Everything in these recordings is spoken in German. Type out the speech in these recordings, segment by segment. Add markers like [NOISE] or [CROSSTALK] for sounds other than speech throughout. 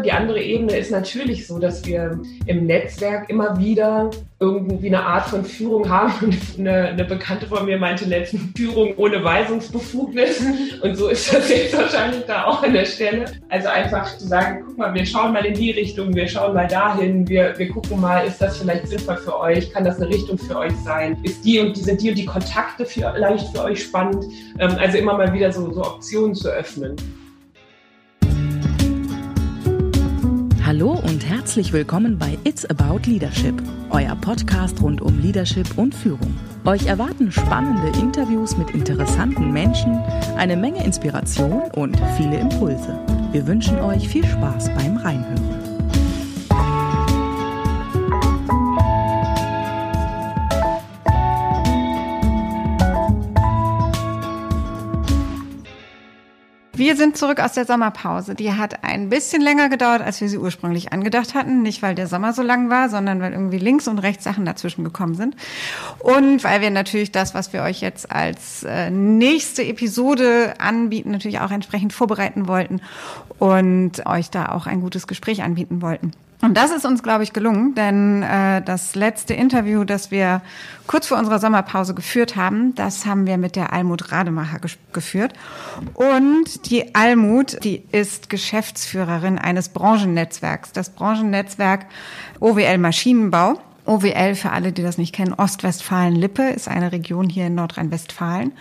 Die andere Ebene ist natürlich so, dass wir im Netzwerk immer wieder irgendwie eine Art von Führung haben. Eine, eine Bekannte von mir meinte letztens Führung ohne Weisungsbefugnis. Und so ist das jetzt wahrscheinlich da auch an der Stelle. Also einfach zu sagen, guck mal, wir schauen mal in die Richtung, wir schauen mal dahin, wir, wir gucken mal, ist das vielleicht sinnvoll für euch, kann das eine Richtung für euch sein, ist die und die, sind die und die Kontakte vielleicht für euch spannend. Ähm, also immer mal wieder so, so Optionen zu öffnen. Hallo und herzlich willkommen bei It's About Leadership, euer Podcast rund um Leadership und Führung. Euch erwarten spannende Interviews mit interessanten Menschen, eine Menge Inspiration und viele Impulse. Wir wünschen euch viel Spaß beim Reinhören. Wir sind zurück aus der Sommerpause. Die hat ein bisschen länger gedauert, als wir sie ursprünglich angedacht hatten. Nicht, weil der Sommer so lang war, sondern weil irgendwie links und rechts Sachen dazwischen gekommen sind. Und weil wir natürlich das, was wir euch jetzt als äh, nächste Episode anbieten, natürlich auch entsprechend vorbereiten wollten und euch da auch ein gutes Gespräch anbieten wollten. Und das ist uns, glaube ich, gelungen, denn äh, das letzte Interview, das wir kurz vor unserer Sommerpause geführt haben, das haben wir mit der Almut Rademacher geführt. Und die Almut, die ist Geschäftsführerin eines Branchennetzwerks, das Branchennetzwerk OWL Maschinenbau. OWL, für alle, die das nicht kennen, Ostwestfalen-Lippe ist eine Region hier in Nordrhein-Westfalen.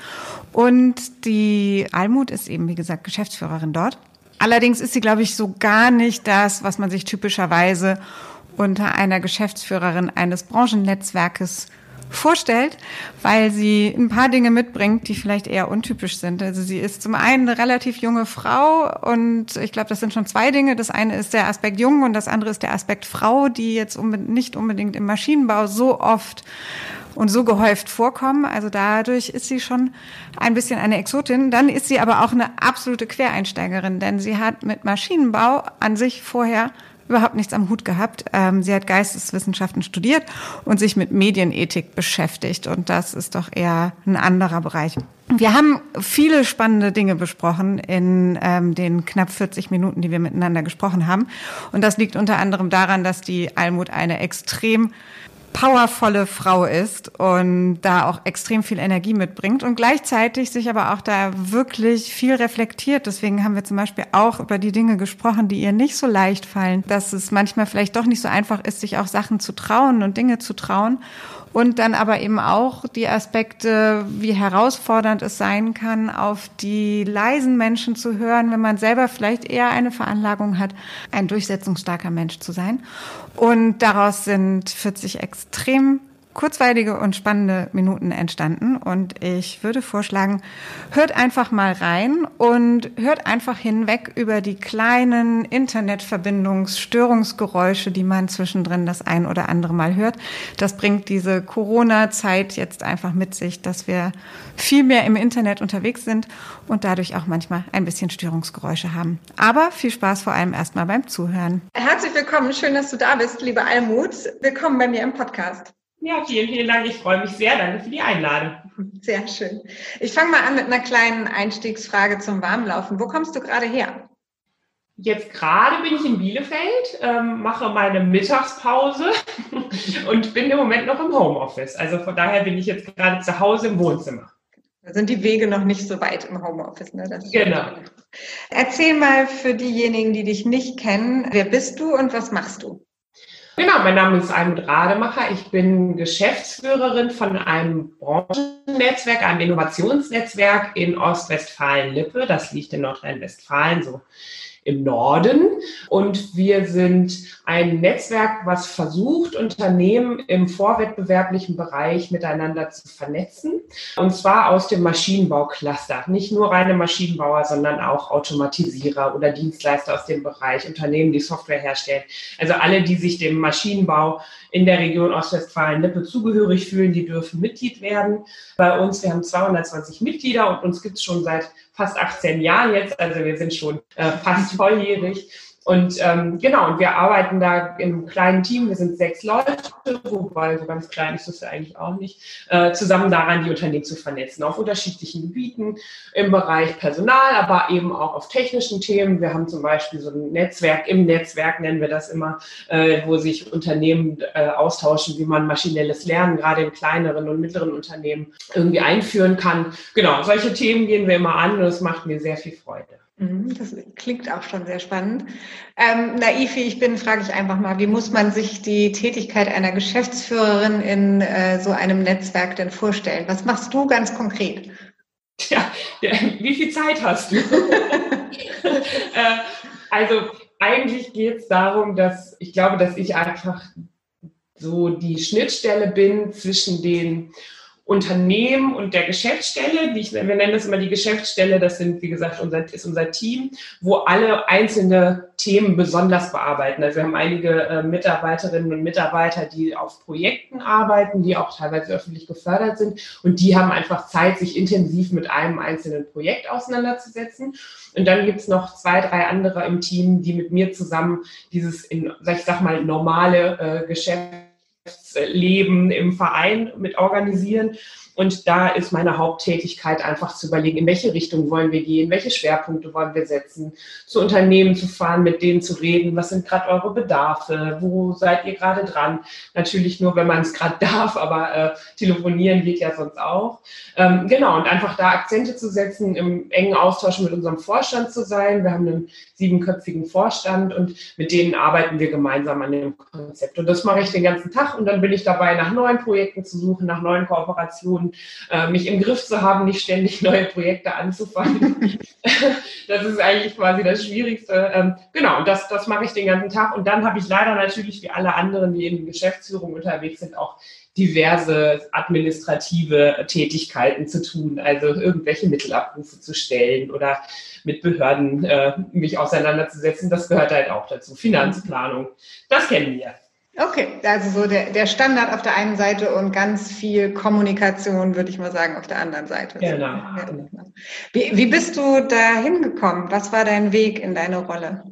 Und die Almut ist eben, wie gesagt, Geschäftsführerin dort. Allerdings ist sie, glaube ich, so gar nicht das, was man sich typischerweise unter einer Geschäftsführerin eines Branchennetzwerkes vorstellt, weil sie ein paar Dinge mitbringt, die vielleicht eher untypisch sind. Also sie ist zum einen eine relativ junge Frau und ich glaube, das sind schon zwei Dinge. Das eine ist der Aspekt jung und das andere ist der Aspekt Frau, die jetzt nicht unbedingt im Maschinenbau so oft und so gehäuft vorkommen. Also dadurch ist sie schon ein bisschen eine Exotin. Dann ist sie aber auch eine absolute Quereinsteigerin, denn sie hat mit Maschinenbau an sich vorher überhaupt nichts am Hut gehabt. Ähm, sie hat Geisteswissenschaften studiert und sich mit Medienethik beschäftigt. Und das ist doch eher ein anderer Bereich. Wir haben viele spannende Dinge besprochen in ähm, den knapp 40 Minuten, die wir miteinander gesprochen haben. Und das liegt unter anderem daran, dass die Almut eine extrem powervolle Frau ist und da auch extrem viel Energie mitbringt und gleichzeitig sich aber auch da wirklich viel reflektiert. Deswegen haben wir zum Beispiel auch über die Dinge gesprochen, die ihr nicht so leicht fallen, dass es manchmal vielleicht doch nicht so einfach ist, sich auch Sachen zu trauen und Dinge zu trauen. Und dann aber eben auch die Aspekte, wie herausfordernd es sein kann, auf die leisen Menschen zu hören, wenn man selber vielleicht eher eine Veranlagung hat, ein durchsetzungsstarker Mensch zu sein. Und daraus sind 40 extrem kurzweilige und spannende Minuten entstanden. Und ich würde vorschlagen, hört einfach mal rein und hört einfach hinweg über die kleinen Internetverbindungsstörungsgeräusche, die man zwischendrin das ein oder andere Mal hört. Das bringt diese Corona-Zeit jetzt einfach mit sich, dass wir viel mehr im Internet unterwegs sind und dadurch auch manchmal ein bisschen Störungsgeräusche haben. Aber viel Spaß vor allem erstmal beim Zuhören. Herzlich willkommen. Schön, dass du da bist, liebe Almut. Willkommen bei mir im Podcast. Ja, vielen, vielen Dank. Ich freue mich sehr. Danke für die Einladung. Sehr schön. Ich fange mal an mit einer kleinen Einstiegsfrage zum Warmlaufen. Wo kommst du gerade her? Jetzt gerade bin ich in Bielefeld, ähm, mache meine Mittagspause [LAUGHS] und bin im Moment noch im Homeoffice. Also von daher bin ich jetzt gerade zu Hause im Wohnzimmer. Da sind die Wege noch nicht so weit im Homeoffice. Ne? genau. Erzähl mal für diejenigen, die dich nicht kennen, wer bist du und was machst du? Genau, mein Name ist Almut Rademacher. Ich bin Geschäftsführerin von einem Branchennetzwerk, einem Innovationsnetzwerk in Ostwestfalen-Lippe. Das liegt in Nordrhein-Westfalen, so im Norden. Und wir sind ein Netzwerk, was versucht, Unternehmen im vorwettbewerblichen Bereich miteinander zu vernetzen. Und zwar aus dem Maschinenbaucluster. Nicht nur reine Maschinenbauer, sondern auch Automatisierer oder Dienstleister aus dem Bereich, Unternehmen, die Software herstellen. Also alle, die sich dem Maschinenbau in der Region Ostwestfalen-Lippe zugehörig fühlen, die dürfen Mitglied werden. Bei uns, wir haben 220 Mitglieder und uns gibt es schon seit fast 18 Jahren jetzt. Also wir sind schon äh, fast volljährig. Und ähm, genau, und wir arbeiten da in einem kleinen Team, wir sind sechs Leute, wobei so ganz klein ist das ja eigentlich auch nicht, äh, zusammen daran, die Unternehmen zu vernetzen, auf unterschiedlichen Gebieten im Bereich Personal, aber eben auch auf technischen Themen. Wir haben zum Beispiel so ein Netzwerk, im Netzwerk nennen wir das immer, äh, wo sich Unternehmen äh, austauschen, wie man maschinelles Lernen gerade in kleineren und mittleren Unternehmen irgendwie einführen kann. Genau, solche Themen gehen wir immer an und es macht mir sehr viel Freude. Mhm, das klingt auch schon sehr spannend. Ähm, naiv wie ich bin, frage ich einfach mal, wie muss man sich die Tätigkeit einer Geschäftsführerin in äh, so einem Netzwerk denn vorstellen? Was machst du ganz konkret? Ja, wie viel Zeit hast du? [LAUGHS] äh, also eigentlich geht es darum, dass ich glaube, dass ich einfach so die Schnittstelle bin zwischen den Unternehmen und der Geschäftsstelle, ich, wir nennen das immer die Geschäftsstelle, das sind, wie gesagt, unser, ist unser Team, wo alle einzelne Themen besonders bearbeiten. Also wir haben einige äh, Mitarbeiterinnen und Mitarbeiter, die auf Projekten arbeiten, die auch teilweise öffentlich gefördert sind und die haben einfach Zeit, sich intensiv mit einem einzelnen Projekt auseinanderzusetzen. Und dann gibt es noch zwei, drei andere im Team, die mit mir zusammen dieses, in, ich sag mal, normale äh, Geschäft Leben im Verein mit organisieren. Und da ist meine Haupttätigkeit einfach zu überlegen, in welche Richtung wollen wir gehen, welche Schwerpunkte wollen wir setzen, zu Unternehmen zu fahren, mit denen zu reden, was sind gerade eure Bedarfe, wo seid ihr gerade dran. Natürlich nur, wenn man es gerade [LAUGHS] darf, aber äh, telefonieren geht ja sonst auch. Ähm, genau, und einfach da Akzente zu setzen, im engen Austausch mit unserem Vorstand zu sein. Wir haben einen siebenköpfigen Vorstand und mit denen arbeiten wir gemeinsam an dem Konzept. Und das mache ich den ganzen Tag und dann bin ich dabei, nach neuen Projekten zu suchen, nach neuen Kooperationen äh, mich im Griff zu haben, nicht ständig [LAUGHS] neue Projekte anzufangen. [LAUGHS] das ist eigentlich quasi das Schwierigste. Ähm, genau, und das, das mache ich den ganzen Tag. Und dann habe ich leider natürlich, wie alle anderen, die in Geschäftsführung unterwegs sind, auch diverse administrative Tätigkeiten zu tun, also irgendwelche Mittelabrufe zu stellen oder mit Behörden äh, mich auseinanderzusetzen. Das gehört halt auch dazu. Finanzplanung, das kennen wir. Okay, also so der, der Standard auf der einen Seite und ganz viel Kommunikation, würde ich mal sagen, auf der anderen Seite. Genau. Genau. Wie, wie bist du da hingekommen? Was war dein Weg in deine Rolle?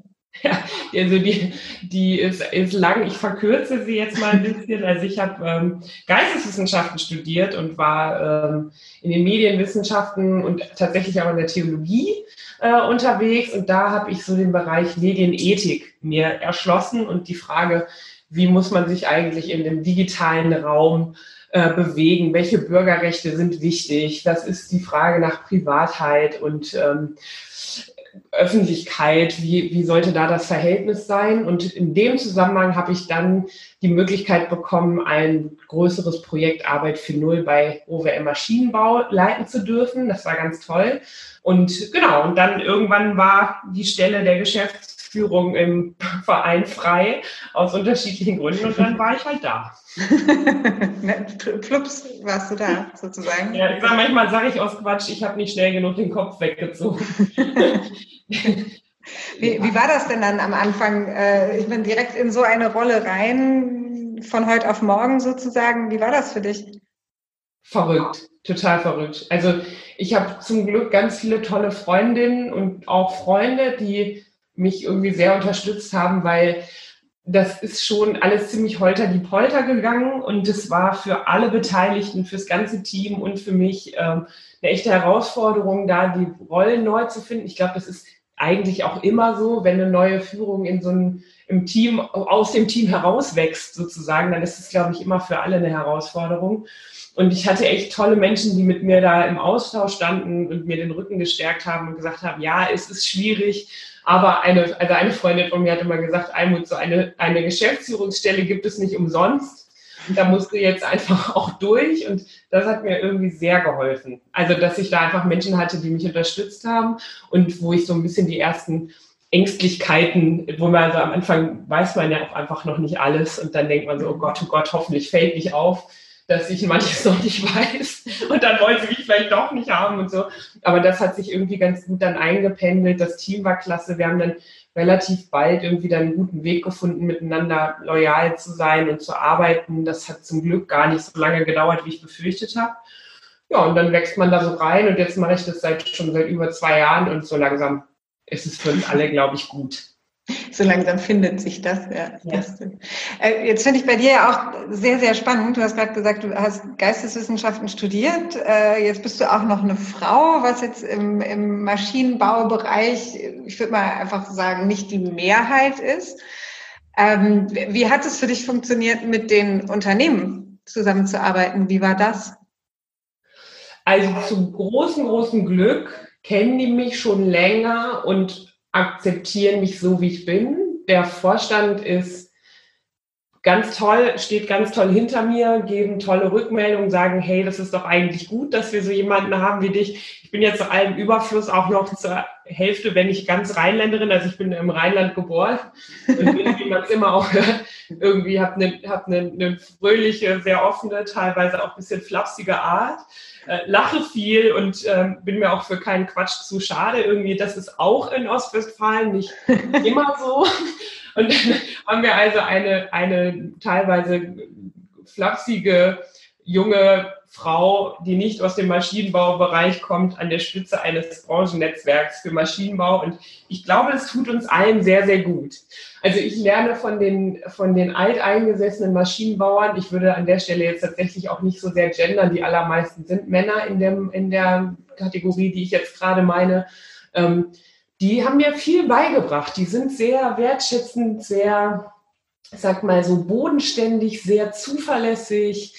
Ja, also die, die ist, ist lang. Ich verkürze sie jetzt mal ein bisschen. Also ich habe ähm, Geisteswissenschaften studiert und war ähm, in den Medienwissenschaften und tatsächlich auch in der Theologie äh, unterwegs. Und da habe ich so den Bereich Medienethik mir erschlossen und die Frage, wie muss man sich eigentlich in dem digitalen Raum äh, bewegen, welche Bürgerrechte sind wichtig, was ist die Frage nach Privatheit und ähm, Öffentlichkeit, wie, wie sollte da das Verhältnis sein? Und in dem Zusammenhang habe ich dann die Möglichkeit bekommen, ein größeres Projekt Arbeit für Null bei OWM Maschinenbau leiten zu dürfen. Das war ganz toll. Und genau, und dann irgendwann war die Stelle der Geschäfts Führung im Verein frei, aus unterschiedlichen Gründen. Und dann war ich halt da. [LAUGHS] Plups warst du da, sozusagen. Ja, ich sag, manchmal sage ich aus Quatsch, ich habe nicht schnell genug den Kopf weggezogen. [LAUGHS] Wie, wie, war das denn dann am Anfang? Äh, ich bin direkt in so eine Rolle rein, von heute auf morgen sozusagen. Wie war das für dich? Verrückt, total verrückt. Also ich habe zum Glück ganz viele tolle Freundinnen und auch Freunde, die mich irgendwie sehr unterstützt haben, weil das ist schon alles ziemlich holter die Polter gegangen und es war für alle Beteiligten, fürs ganze Team und für mich ähm, eine echte Herausforderung, da die Rollen neu zu finden. Ich glaube, das ist eigentlich auch immer so, wenn eine neue Führung in so einem im Team, aus dem Team herauswächst sozusagen, dann ist es, glaube ich, immer für alle eine Herausforderung. Und ich hatte echt tolle Menschen, die mit mir da im Austausch standen und mir den Rücken gestärkt haben und gesagt haben, ja, es ist schwierig, aber eine, also eine Freundin von mir hat immer gesagt, Almut, so eine, eine Geschäftsführungsstelle gibt es nicht umsonst. Da musst du jetzt einfach [LAUGHS] auch durch. Und das hat mir irgendwie sehr geholfen. Also, dass ich da einfach Menschen hatte, die mich unterstützt haben und wo ich so ein bisschen die ersten Ängstlichkeiten, wo man so am Anfang weiß man ja auch einfach noch nicht alles und dann denkt man so, oh Gott, oh Gott, hoffentlich fällt nicht auf dass ich manches noch nicht weiß und dann wollen sie mich vielleicht doch nicht haben und so. Aber das hat sich irgendwie ganz gut dann eingependelt. Das Team war klasse. Wir haben dann relativ bald irgendwie dann einen guten Weg gefunden, miteinander loyal zu sein und zu arbeiten. Das hat zum Glück gar nicht so lange gedauert, wie ich befürchtet habe. Ja, und dann wächst man da so rein und jetzt mache ich das seit schon seit über zwei Jahren und so langsam ist es für uns alle, glaube ich, gut. So langsam findet sich das, ja. ja. Äh, jetzt finde ich bei dir ja auch sehr, sehr spannend. Du hast gerade gesagt, du hast Geisteswissenschaften studiert. Äh, jetzt bist du auch noch eine Frau, was jetzt im, im Maschinenbaubereich, ich würde mal einfach sagen, nicht die Mehrheit ist. Ähm, wie hat es für dich funktioniert, mit den Unternehmen zusammenzuarbeiten? Wie war das? Also zum großen, großen Glück kennen die mich schon länger und akzeptieren mich so, wie ich bin. Der Vorstand ist ganz toll, steht ganz toll hinter mir, geben tolle Rückmeldungen, sagen, hey, das ist doch eigentlich gut, dass wir so jemanden haben wie dich. Ich bin jetzt zu allem Überfluss auch noch zur Hälfte, wenn ich ganz Rheinländerin, also ich bin im Rheinland geboren und bin, wie man es immer auch hört, irgendwie habe eine, hab eine, eine fröhliche, sehr offene, teilweise auch ein bisschen flapsige Art äh, lache viel und äh, bin mir auch für keinen Quatsch zu schade. Irgendwie, das ist auch in Ostwestfalen nicht immer so. Und dann haben wir also eine, eine teilweise flapsige junge Frau, die nicht aus dem Maschinenbaubereich kommt, an der Spitze eines Branchennetzwerks für Maschinenbau. Und ich glaube, es tut uns allen sehr, sehr gut. Also ich lerne von den, von den alteingesessenen Maschinenbauern. Ich würde an der Stelle jetzt tatsächlich auch nicht so sehr gendern. Die allermeisten sind Männer in, dem, in der Kategorie, die ich jetzt gerade meine. Ähm, die haben mir viel beigebracht. Die sind sehr wertschätzend, sehr, sag mal so bodenständig, sehr zuverlässig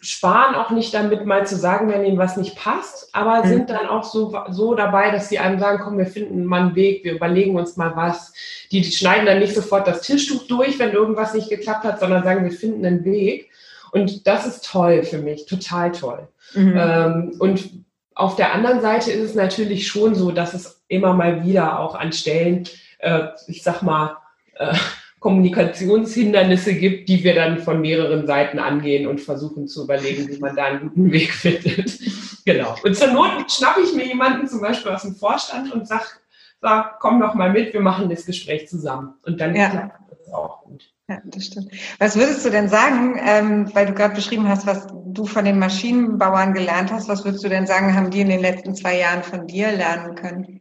sparen auch nicht damit, mal zu sagen, wenn ihnen was nicht passt, aber mhm. sind dann auch so, so dabei, dass sie einem sagen, komm, wir finden mal einen Weg, wir überlegen uns mal was. Die, die schneiden dann nicht sofort das Tischtuch durch, wenn irgendwas nicht geklappt hat, sondern sagen, wir finden einen Weg. Und das ist toll für mich, total toll. Mhm. Ähm, und auf der anderen Seite ist es natürlich schon so, dass es immer mal wieder auch an Stellen, äh, ich sag mal, äh, Kommunikationshindernisse gibt, die wir dann von mehreren Seiten angehen und versuchen zu überlegen, wie man da einen guten Weg findet. [LAUGHS] genau. Und zur Not schnappe ich mir jemanden zum Beispiel aus dem Vorstand und sage, sag, komm doch mal mit, wir machen das Gespräch zusammen. Und dann ja. das auch gut. Ja, das stimmt. Was würdest du denn sagen, ähm, weil du gerade beschrieben hast, was du von den Maschinenbauern gelernt hast, was würdest du denn sagen, haben die in den letzten zwei Jahren von dir lernen können?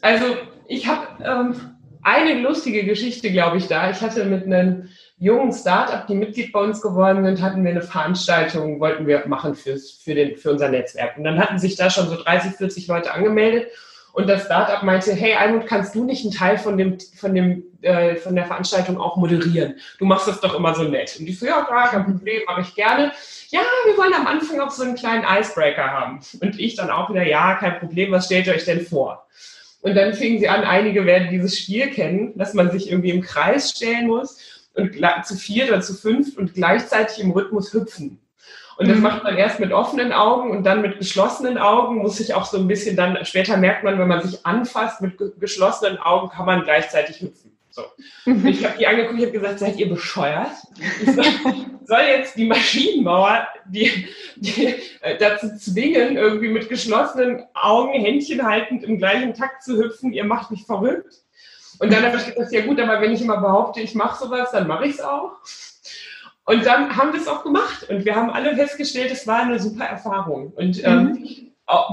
Also ich habe ähm, eine lustige Geschichte, glaube ich, da. Ich hatte mit einem jungen Startup, die Mitglied bei uns geworden sind, hatten wir eine Veranstaltung, wollten wir machen fürs, für, den, für unser Netzwerk. Und dann hatten sich da schon so 30, 40 Leute angemeldet. Und das Startup meinte, hey Almut, kannst du nicht einen Teil von, dem, von, dem, äh, von der Veranstaltung auch moderieren? Du machst das doch immer so nett. Und ich so, ja klar, kein Problem, mache ich gerne. Ja, wir wollen am Anfang auch so einen kleinen Icebreaker haben. Und ich dann auch wieder, ja, kein Problem, was stellt ihr euch denn vor? Und dann fingen sie an, einige werden dieses Spiel kennen, dass man sich irgendwie im Kreis stellen muss und zu vier oder zu fünf und gleichzeitig im Rhythmus hüpfen. Und das mhm. macht man erst mit offenen Augen und dann mit geschlossenen Augen muss sich auch so ein bisschen dann, später merkt man, wenn man sich anfasst, mit geschlossenen Augen kann man gleichzeitig hüpfen. So. Ich habe die angeguckt, ich habe gesagt, seid ihr bescheuert? Soll, soll, jetzt die Maschinenbauer die, die, äh, dazu zwingen, irgendwie mit geschlossenen Augen, Händchen haltend im gleichen Takt zu hüpfen? Ihr macht mich verrückt. Und dann habe ich gesagt, ja gut, aber wenn ich immer behaupte, ich mache sowas, dann mache ich es auch. Und dann haben wir es auch gemacht. Und wir haben alle festgestellt, es war eine super Erfahrung. Und ähm, mhm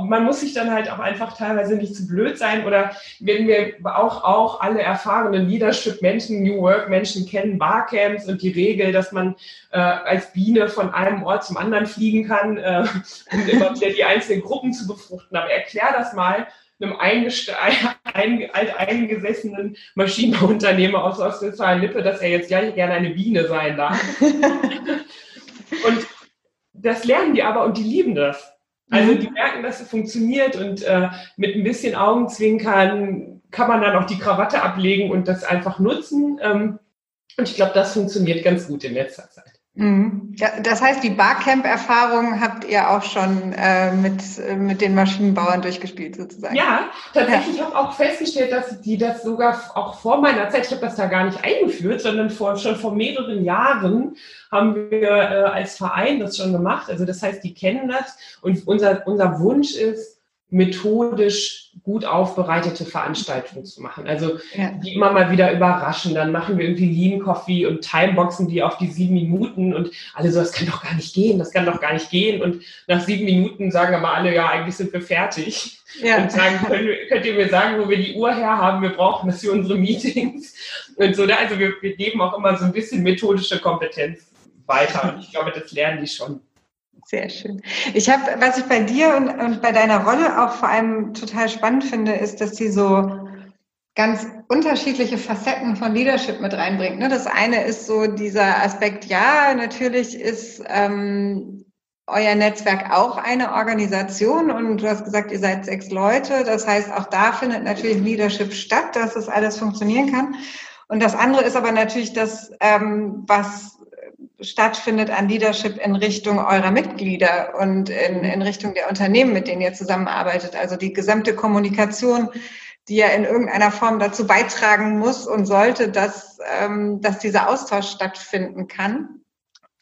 man muss sich dann halt auch einfach teilweise nicht zu blöd sein oder wenn wir auch, auch alle erfahrenen Leadership-Menschen, New Work-Menschen kennen, Barcamps und die Regel, dass man äh, als Biene von einem Ort zum anderen fliegen kann, äh, um immer wieder die einzelnen Gruppen zu befruchten. Aber erklär das mal einem [LAUGHS] alteingesessenen Maschinenbauunternehmer aus Ostwestfalen-Lippe, dass er jetzt ja gerne eine Biene sein darf. [LAUGHS] und das lernen die aber und die lieben das. Also mhm. die merken, dass es funktioniert und äh, mit ein bisschen Augenzwinkern kann man dann auch die Krawatte ablegen und das einfach nutzen. Ähm, und ich glaube, das funktioniert ganz gut in letzter Zeit. Mhm. Das heißt, die Barcamp-Erfahrung habt ihr auch schon äh, mit, mit den Maschinenbauern durchgespielt, sozusagen. Ja, tatsächlich. Ja. habe auch festgestellt, dass die das sogar auch vor meiner Zeit, ich habe das da gar nicht eingeführt, sondern vor, schon vor mehreren Jahren haben wir äh, als Verein das schon gemacht. Also das heißt, die kennen das und unser, unser Wunsch ist, methodisch gut aufbereitete Veranstaltungen zu machen. Also ja. die immer mal wieder überraschen. Dann machen wir irgendwie Lean Coffee und Timeboxen die auf die sieben Minuten und alle so, das kann doch gar nicht gehen, das kann doch gar nicht gehen. Und nach sieben Minuten sagen aber alle, ja, eigentlich sind wir fertig. Ja. Und sagen, könnt, könnt ihr mir sagen, wo wir die Uhr her haben? Wir brauchen das für unsere Meetings. Und so, also wir, wir geben auch immer so ein bisschen methodische Kompetenz weiter. Und ich glaube, das lernen die schon. Sehr schön. Ich habe, was ich bei dir und, und bei deiner Rolle auch vor allem total spannend finde, ist, dass sie so ganz unterschiedliche Facetten von Leadership mit reinbringt. Ne? Das eine ist so dieser Aspekt, ja, natürlich ist ähm, euer Netzwerk auch eine Organisation und du hast gesagt, ihr seid sechs Leute. Das heißt, auch da findet natürlich Leadership statt, dass das alles funktionieren kann. Und das andere ist aber natürlich das, ähm, was stattfindet an Leadership in Richtung eurer Mitglieder und in, in Richtung der Unternehmen, mit denen ihr zusammenarbeitet. Also die gesamte Kommunikation, die ja in irgendeiner Form dazu beitragen muss und sollte, dass, ähm, dass dieser Austausch stattfinden kann.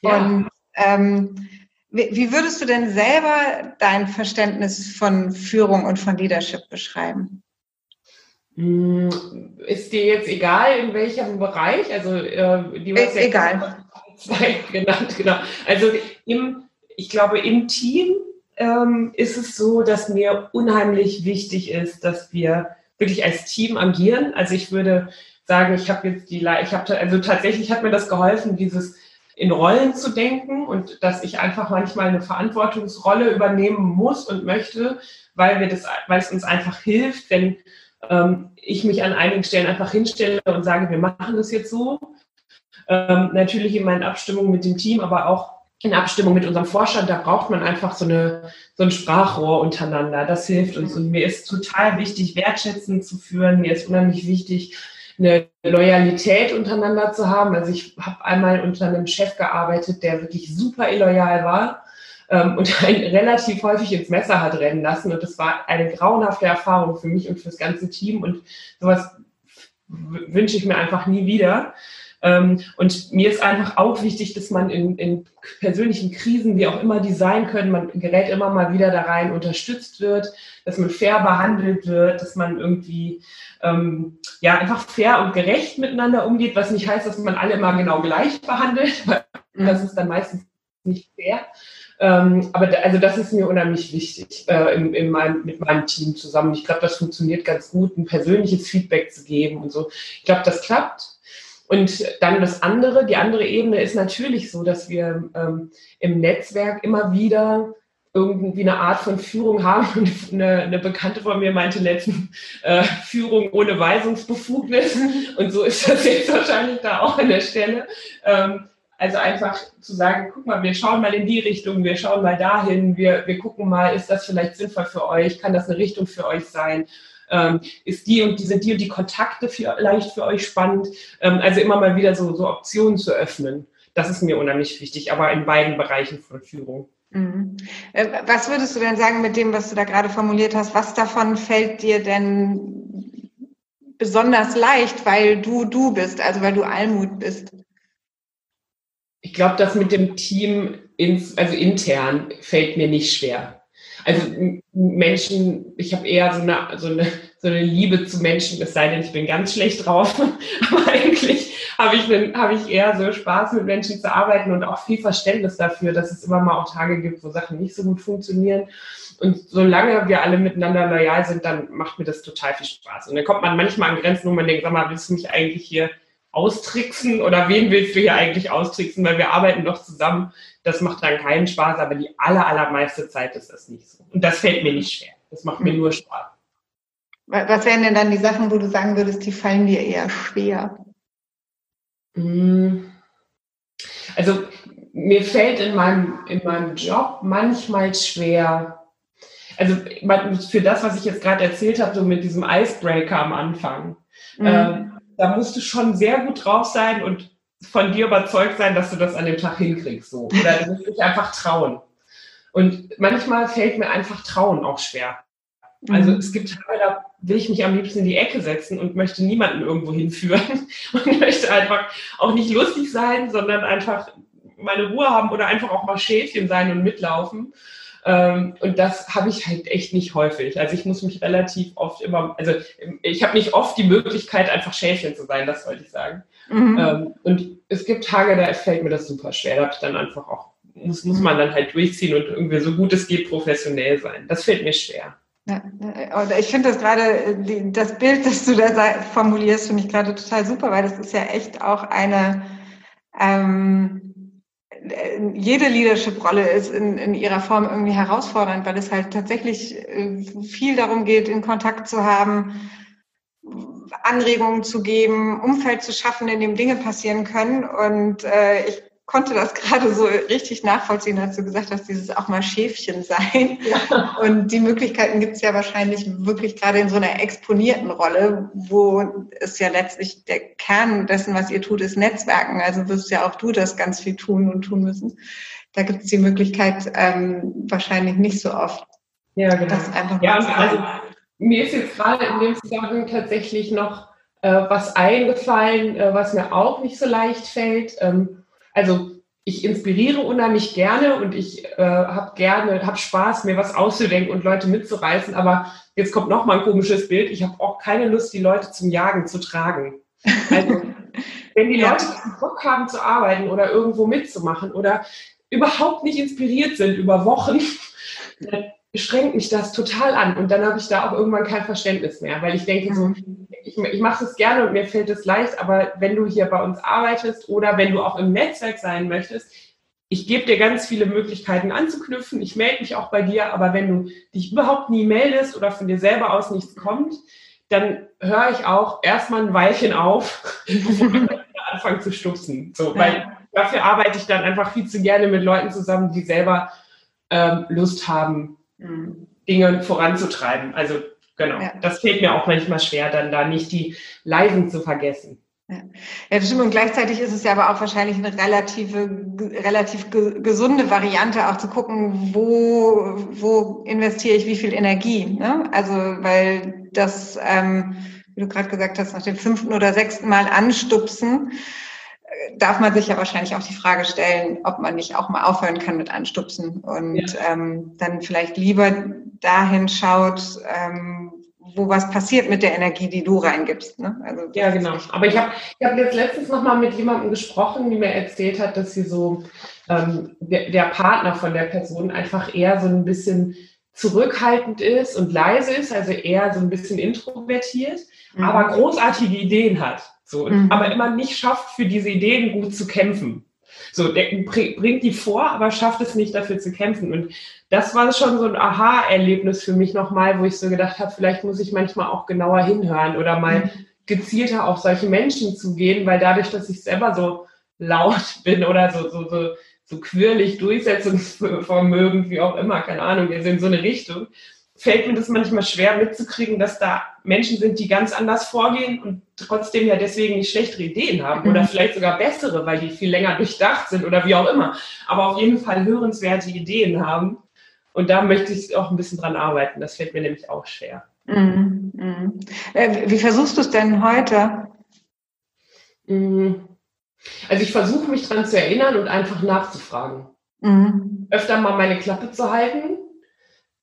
Ja. Und ähm, wie, wie würdest du denn selber dein Verständnis von Führung und von Leadership beschreiben? Hm, ist dir jetzt egal, in welchem Bereich? Also äh, die ist egal [LAUGHS] zwei genannt, genau. Also im, ich glaube, im Team ähm, ist es so, dass mir unheimlich wichtig ist, dass wir wirklich als Team agieren. Also ich würde sagen, ich habe jetzt die, ich habe also tatsächlich hat mir das geholfen, dieses in Rollen zu denken und dass ich einfach manchmal eine Verantwortungsrolle übernehmen muss und möchte, weil wir das, weil es uns einfach hilft, wenn ähm, ich mich an einigen Stellen einfach hinstelle und sage, wir machen das jetzt so ähm, natürlich immer in Abstimmung mit dem Team, aber auch in Abstimmung mit unserem Vorstand, da braucht man einfach so, eine, so ein Sprachrohr untereinander. Das hilft uns. Und mir ist total wichtig, wertschätzend zu führen. Mir ist unheimlich wichtig, eine Loyalität untereinander zu haben. Also ich habe einmal unter einem Chef gearbeitet, der wirklich super illoyal war ähm, und [LAUGHS] einen relativ häufig ins Messer hat rennen lassen. Und das war eine grauenhafte Erfahrung für mich und für das ganze Team. Und sowas wünsche ich mir einfach nie wieder. Ähm, und mir ist einfach auch wichtig, dass man in, in persönlichen Krisen, wie auch immer die sein können, man gerät immer mal wieder da rein, unterstützt wird, dass man fair behandelt wird, dass man irgendwie ähm, ja einfach fair und gerecht miteinander umgeht, was nicht heißt, dass man alle immer genau gleich behandelt, [LAUGHS] weil das ist dann meistens nicht fair. Ähm, aber da, also das ist mir unheimlich wichtig äh, in, in meinem, mit meinem Team zusammen. Ich glaube, das funktioniert ganz gut, ein persönliches Feedback zu geben und so. Ich glaube, das klappt. Und dann das andere, die andere Ebene ist natürlich so, dass wir ähm, im Netzwerk immer wieder irgendwie eine Art von Führung haben. Und eine, eine Bekannte von mir meinte letztens, äh, Führung ohne Weisungsbefugnis. Und so ist das jetzt wahrscheinlich da auch an der Stelle. Ähm, also einfach zu sagen, guck mal, wir schauen mal in die Richtung, wir schauen mal dahin, wir, wir gucken mal, ist das vielleicht sinnvoll für euch, kann das eine Richtung für euch sein? Ähm, ist die und die, sind die und die Kontakte vielleicht für euch spannend? Ähm, also immer mal wieder so, so Optionen zu öffnen. Das ist mir unheimlich wichtig, aber in beiden Bereichen von Führung. Mhm. Äh, was würdest du denn sagen mit dem, was du da gerade formuliert hast? Was davon fällt dir denn besonders leicht, weil du du bist, also weil du Almut bist? Ich glaube, das mit dem Team, ins, also intern, fällt mir nicht schwer. Also Menschen, ich habe eher so eine, so, eine, so eine Liebe zu Menschen, es sei denn, ich bin ganz schlecht drauf. [LAUGHS] Aber eigentlich habe ich, hab ich eher so Spaß, mit Menschen zu arbeiten und auch viel Verständnis dafür, dass es immer mal auch Tage gibt, wo Sachen nicht so gut funktionieren. Und solange wir alle miteinander loyal sind, dann macht mir das total viel Spaß. Und dann kommt man manchmal an Grenzen, wo man denkt, sag mal, willst du mich eigentlich hier austricksen oder wen willst du hier eigentlich austricksen, weil wir arbeiten doch zusammen. Das macht dann keinen Spaß, aber die aller, allermeiste Zeit ist das nicht so. Und das fällt mir nicht schwer. Das macht mir nur Spaß. Was wären denn dann die Sachen, wo du sagen würdest, die fallen dir eher schwer? Hm. Also mir fällt in meinem, in meinem Job manchmal schwer, also für das, was ich jetzt gerade erzählt habe, so mit diesem Icebreaker am Anfang. Mhm. Ähm, da musst du schon sehr gut drauf sein und von dir überzeugt sein, dass du das an dem Tag hinkriegst. So. Oder du musst dich einfach trauen. Und manchmal fällt mir einfach Trauen auch schwer. Also mhm. es gibt Tage, da will ich mich am liebsten in die Ecke setzen und möchte niemanden irgendwo hinführen [LAUGHS] und möchte einfach auch nicht lustig sein, sondern einfach meine Ruhe haben oder einfach auch mal Schäfchen sein und mitlaufen. Ähm, und das habe ich halt echt nicht häufig. Also ich muss mich relativ oft immer, also ich habe nicht oft die Möglichkeit, einfach Schäfchen zu sein, das wollte ich sagen. Mhm. Ähm, und es gibt Tage, da fällt mir das super schwer. Da habe ich dann einfach auch, muss, muss man dann halt durchziehen und irgendwie so gut es geht professionell sein. Das fällt mir schwer. Ja, ich finde das gerade, das Bild, das du da formulierst, finde ich gerade total super, weil das ist ja echt auch eine, ähm, jede Leadership-Rolle ist in, in ihrer Form irgendwie herausfordernd, weil es halt tatsächlich äh, viel darum geht, in Kontakt zu haben, Anregungen zu geben, Umfeld zu schaffen, in dem Dinge passieren können. Und äh, ich konnte das gerade so richtig nachvollziehen, als du gesagt hast, dieses auch mal Schäfchen sein. Ja. Und die Möglichkeiten gibt es ja wahrscheinlich wirklich gerade in so einer exponierten Rolle, wo es ja letztlich der Kern dessen, was ihr tut, ist Netzwerken. Also wirst ja auch du das ganz viel tun und tun müssen. Da gibt es die Möglichkeit ähm, wahrscheinlich nicht so oft. Ja, genau. Das einfach ja, also, mir ist jetzt gerade in dem Zusammenhang tatsächlich noch äh, was eingefallen, äh, was mir auch nicht so leicht fällt. Ähm, also ich inspiriere unheimlich gerne und ich äh, habe gerne, habe Spaß, mir was auszudenken und Leute mitzureißen. Aber jetzt kommt noch mal ein komisches Bild. Ich habe auch keine Lust, die Leute zum Jagen zu tragen. Also [LAUGHS] wenn die Leute Bock haben zu arbeiten oder irgendwo mitzumachen oder überhaupt nicht inspiriert sind über Wochen, [LAUGHS] schränkt mich das total an. Und dann habe ich da auch irgendwann kein Verständnis mehr, weil ich denke so, mhm. ich, ich mache es gerne und mir fällt es leicht, aber wenn du hier bei uns arbeitest oder wenn du auch im Netzwerk sein möchtest, ich gebe dir ganz viele Möglichkeiten anzuknüpfen. Ich melde mich auch bei dir, aber wenn du dich überhaupt nie meldest oder von dir selber aus nichts kommt, dann höre ich auch erstmal ein Weilchen auf, [LAUGHS] bevor ich anfange zu stupsen. So, weil dafür arbeite ich dann einfach viel zu gerne mit Leuten zusammen, die selber ähm, Lust haben. Dinge voranzutreiben. Also genau, ja. das fällt mir auch manchmal schwer, dann da nicht die Leisen zu vergessen. Ja. ja, das stimmt. Und gleichzeitig ist es ja aber auch wahrscheinlich eine relative, relativ gesunde Variante, auch zu gucken, wo, wo investiere ich wie viel Energie. Ne? Also, weil das, ähm, wie du gerade gesagt hast, nach dem fünften oder sechsten Mal anstupsen, darf man sich ja wahrscheinlich auch die Frage stellen, ob man nicht auch mal aufhören kann mit Anstupsen und ja. ähm, dann vielleicht lieber dahin schaut, ähm, wo was passiert mit der Energie, die du reingibst. Ne? Also, ja, genau. Aber ich habe ich hab jetzt letztens noch mal mit jemandem gesprochen, die mir erzählt hat, dass sie so ähm, der, der Partner von der Person einfach eher so ein bisschen zurückhaltend ist und leise ist, also eher so ein bisschen introvertiert, mhm. aber großartige Ideen hat. So, mhm. aber immer nicht schafft, für diese Ideen gut zu kämpfen. So, der bringt die vor, aber schafft es nicht, dafür zu kämpfen. Und das war schon so ein Aha-Erlebnis für mich nochmal, wo ich so gedacht habe, vielleicht muss ich manchmal auch genauer hinhören oder mal mhm. gezielter auf solche Menschen zu gehen, weil dadurch, dass ich selber so laut [LAUGHS] bin oder so, so, so, so quirlig, Durchsetzungsvermögen, wie auch immer, keine Ahnung, wir sind in so eine Richtung, fällt mir das manchmal schwer mitzukriegen, dass da Menschen sind, die ganz anders vorgehen und trotzdem ja deswegen nicht schlechtere Ideen haben oder mhm. vielleicht sogar bessere, weil die viel länger durchdacht sind oder wie auch immer. Aber auf jeden Fall hörenswerte Ideen haben. Und da möchte ich auch ein bisschen dran arbeiten. Das fällt mir nämlich auch schwer. Mhm. Mhm. Äh, wie versuchst du es denn heute? Also ich versuche mich dran zu erinnern und einfach nachzufragen. Öfter mal meine Klappe zu halten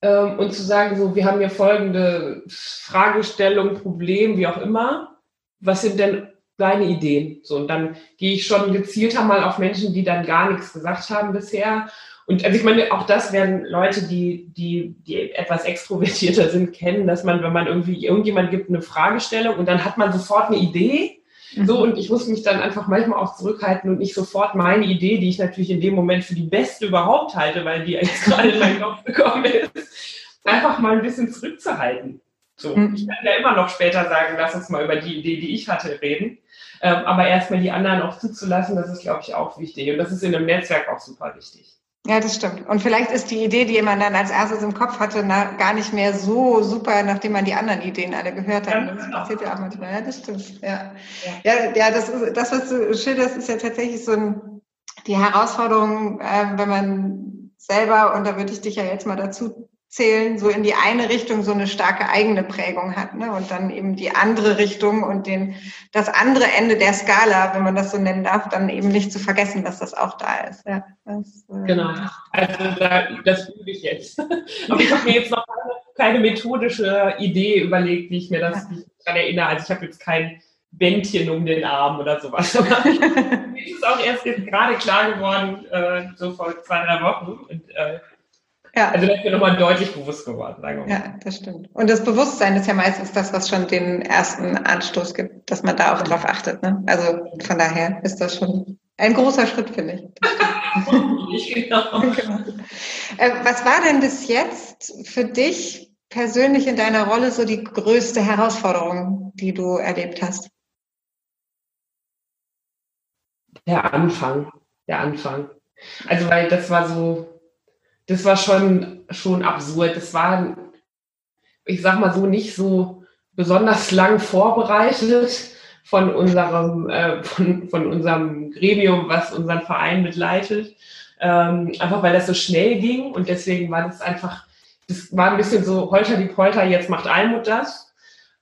ähm, und zu sagen, so, wir haben hier folgende Fragestellung, Problem, wie auch immer. Was sind denn deine Ideen? So, und dann gehe ich schon gezielter mal auf Menschen, die dann gar nichts gesagt haben bisher. Und also ich meine, auch das werden Leute, die, die, die etwas extrovertierter sind, kennen, dass man, wenn man irgendwie, irgendjemand gibt eine Fragestellung und dann hat man sofort eine Idee so, mhm. und ich muss mich dann einfach manchmal auch zurückhalten und nicht sofort meine Idee, die ich natürlich in dem Moment für die beste überhaupt halte, weil die jetzt [LAUGHS] gerade in meinen Kopf gekommen ist, einfach mal ein bisschen zurückzuhalten. So, mhm. ich kann ja immer noch später sagen, lass uns mal über die Idee, die ich hatte, reden. Ähm, aber erstmal die anderen auch zuzulassen, das ist, glaube ich, auch wichtig. Und das ist in einem Netzwerk auch super wichtig. Ja, das stimmt. Und vielleicht ist die Idee, die man dann als erstes im Kopf hatte, na, gar nicht mehr so super, nachdem man die anderen Ideen alle gehört hat. Ja, das genau. passiert ja auch manchmal. Ja, das stimmt. Ja, ja, ja, ja das, ist, das, was du schilderst, ist ja tatsächlich so ein, die Herausforderung, äh, wenn man selber, und da würde ich dich ja jetzt mal dazu zählen, so in die eine Richtung so eine starke eigene Prägung hat, ne? Und dann eben die andere Richtung und den, das andere Ende der Skala, wenn man das so nennen darf, dann eben nicht zu vergessen, dass das auch da ist. Ja, das, äh genau. Also da, das übe ich jetzt. [LAUGHS] Aber ich habe mir jetzt noch keine, keine, methodische Idee überlegt, wie ich mir das ja. daran erinnere. Also ich habe jetzt kein Bändchen um den Arm oder sowas. [LAUGHS] Aber mir ist auch erst jetzt gerade klar geworden, äh, so vor zwei, drei Wochen. Und äh, ja. Also das ist mir nochmal deutlich bewusst geworden, sagen wir mal. Ja, das stimmt. Und das Bewusstsein ist ja meistens das, was schon den ersten Anstoß gibt, dass man da auch drauf achtet. Ne? Also von daher ist das schon ein großer Schritt, finde ich. genau. [LAUGHS] genau. Äh, was war denn bis jetzt für dich persönlich in deiner Rolle so die größte Herausforderung, die du erlebt hast? Der Anfang, der Anfang. Also weil das war so, das war schon, schon absurd. Das war, ich sag mal so, nicht so besonders lang vorbereitet von unserem, äh, von, von unserem Gremium, was unseren Verein mitleitet. Ähm, einfach weil das so schnell ging und deswegen war das einfach, das war ein bisschen so Holter die Polter, jetzt macht Almut das.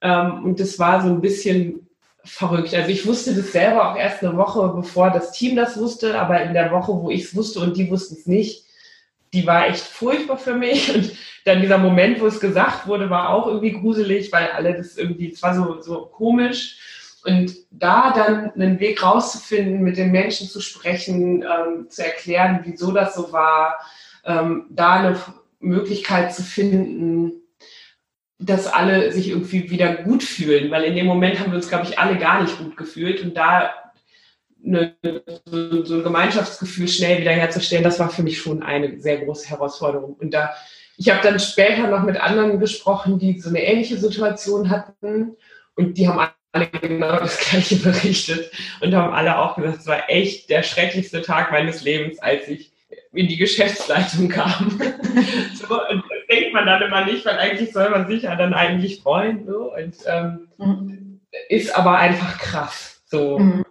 Ähm, und das war so ein bisschen verrückt. Also ich wusste das selber auch erst eine Woche, bevor das Team das wusste, aber in der Woche, wo ich es wusste und die wussten es nicht, die war echt furchtbar für mich. Und dann dieser Moment, wo es gesagt wurde, war auch irgendwie gruselig, weil alle das irgendwie, es war so, so komisch. Und da dann einen Weg rauszufinden, mit den Menschen zu sprechen, ähm, zu erklären, wieso das so war, ähm, da eine Möglichkeit zu finden, dass alle sich irgendwie wieder gut fühlen, weil in dem Moment haben wir uns, glaube ich, alle gar nicht gut gefühlt und da eine, so, so, ein Gemeinschaftsgefühl schnell wiederherzustellen, das war für mich schon eine sehr große Herausforderung. Und da, ich habe dann später noch mit anderen gesprochen, die so eine ähnliche Situation hatten und die haben alle genau das Gleiche berichtet und haben alle auch gesagt, es war echt der schrecklichste Tag meines Lebens, als ich in die Geschäftsleitung kam. [LAUGHS] so, und das denkt man dann immer nicht, weil eigentlich soll man sich ja dann eigentlich freuen. So, und ähm, mhm. ist aber einfach krass. So. Mhm